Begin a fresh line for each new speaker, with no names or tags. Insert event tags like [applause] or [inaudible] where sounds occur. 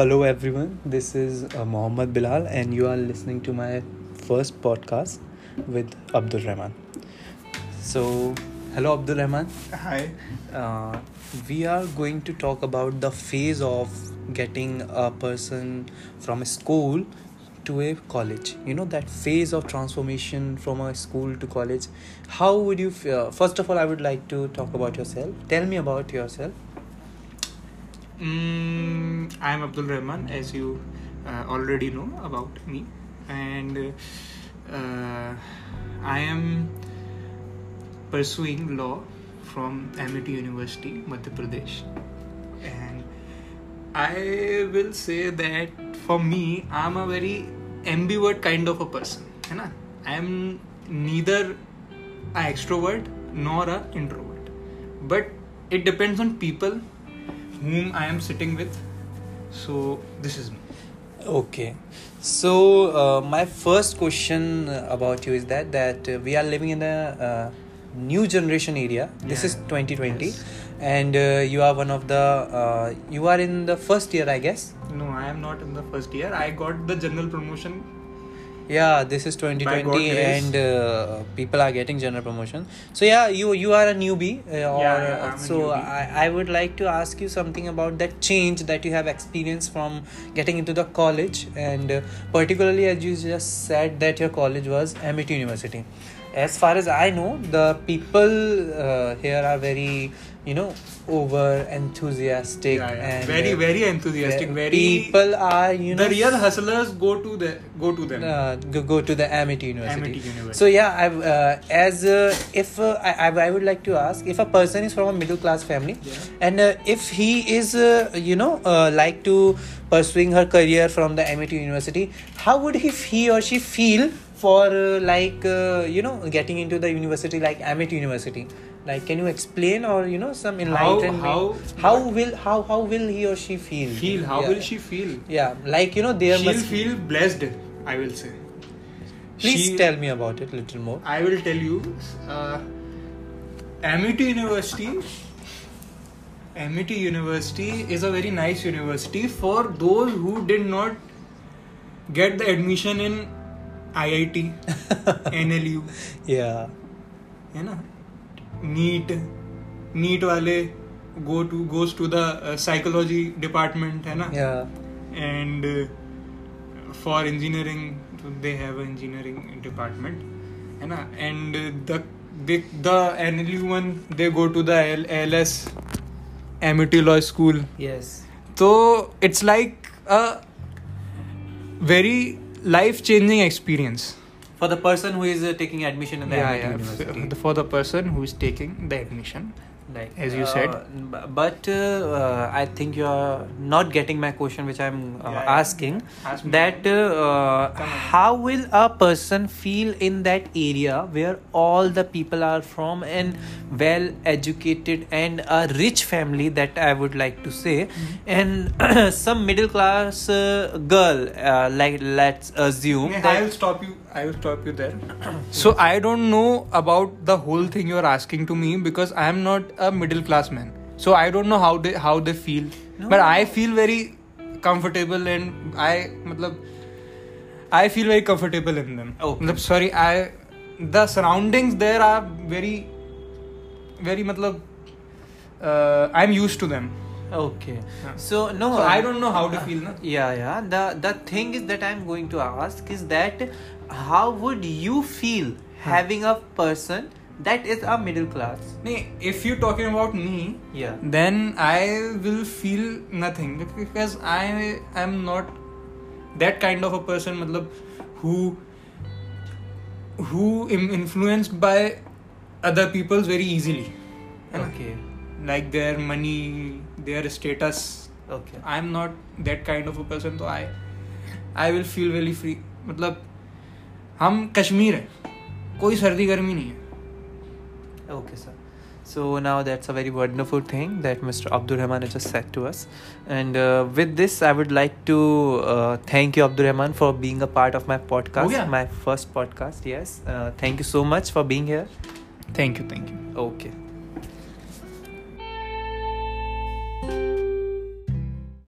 Hello, everyone. This is uh, Mohammad Bilal, and you are listening to my first podcast with Abdul Rahman. So, hello, Abdul Rahman.
Hi.
Uh, we are going to talk about the phase of getting a person from a school to a college. You know, that phase of transformation from a school to college. How would you, f- uh, first of all, I would like to talk about yourself. Tell me about yourself.
Mm, I am Abdul Rahman, as you uh, already know about me, and uh, I am pursuing law from Amity University, Madhya Pradesh, and I will say that for me, I'm a very ambivert kind of a person. ना? I'm neither a extrovert nor a introvert, but it depends on people whom I am sitting with. So this is me.
Okay, so uh, my first question about you is that that uh, we are living in a uh, new generation area. This is 2020,
Yes.
and uh, you are one of the uh, you are in the first year, I guess.
No, I am not in the first year. I got the general promotion.
Yeah, this is 2020, and uh, people are getting general promotion. So yeah, you you are a newbie, uh, or
Yeah, yeah, I'm a
so
newbie.
I, I would like to ask you something about that change that you have experienced from getting into the college, and uh, particularly as you just said that your college was Amity University. As far as I know, the people uh, here are very you know over enthusiastic
Yeah, yeah.
and
very,
uh,
very enthusiastic. Very
people are you know
the real hustlers go to the go to them.
uh, go, go to the Amity University.
Amity University.
So yeah, I've, uh, as uh, if uh, I, I would like to ask if a person is from a middle class family,
Yeah.
and uh, if he is uh, you know uh, like to pursuing her career from the Amity University, how would he he or she feel for uh, like uh, you know getting into the university like Amity University? Like, can you explain or you know some enlightenment?
how-
how
what-
will how how will he or she feel?
Feel how
Yeah.
will she feel?
Yeah, like you know there
She'll
must.
feel blessed. I will say.
Please
She-
tell me about it a little more.
I will tell you. Uh, Amity University. Amity University is a very nice university for those who did not get the admission in I I
T N L U या
है ना? NEET NEET वाले go to goes to the psychology department है ना? And for engineering they have engineering department है ना? And the the NLU one to go L the L- LS Amity Law School.
Yes.
तो it's like a very life changing experience
For the person who is uh, taking admission in the
yeah, yeah.
University.
for the person who is taking the admission
like
as you
uh,
said.
b- But uh, uh, I think you are not getting my question, which I'm uh,
Yeah, yeah.
asking.
Ask me.
That uh, how will a person feel in that area where all the people are from and well educated and a rich family that I would like to say,
Mm-hmm.
and [clears throat] some middle class uh, girl, uh, like let's assume
Yeah,
that
I will stop you. I will stop you there. [coughs] so I don't know about the whole thing you are asking to me because I am not a middle class man. So I don't know how they how they feel.
No.
But I feel very comfortable and I matlab, I feel very comfortable in them.
Okay.
Matlab, sorry, I the surroundings there are very very matlab, uh, I'm used to them.
Okay.
Yeah.
So no,
So I don't know how to feel. Na?
Yeah, yeah. The the thing is that I'm going to ask is that how would you feel having a person that is a middle class?
If you're talking about me,
Yeah.
then I will feel nothing because I am not that kind of a person matlab, who who am influenced by other people's very easily है
Okay.
like their money their status
Okay.
I'm not that kind of a person तो I I will feel very free मतलब हम कश्मीर है कोई सर्दी गर्मी नहीं है
Okay, sir. So now that's a very wonderful thing that Mr. Abdur Rahman has just said to us. And uh, with this, I would like to uh, thank you, Abdur Rahman, for being a part of my podcast,
गया?
my first podcast. Yes. Uh, thank you so much for being here.
thank you thank you
Okay.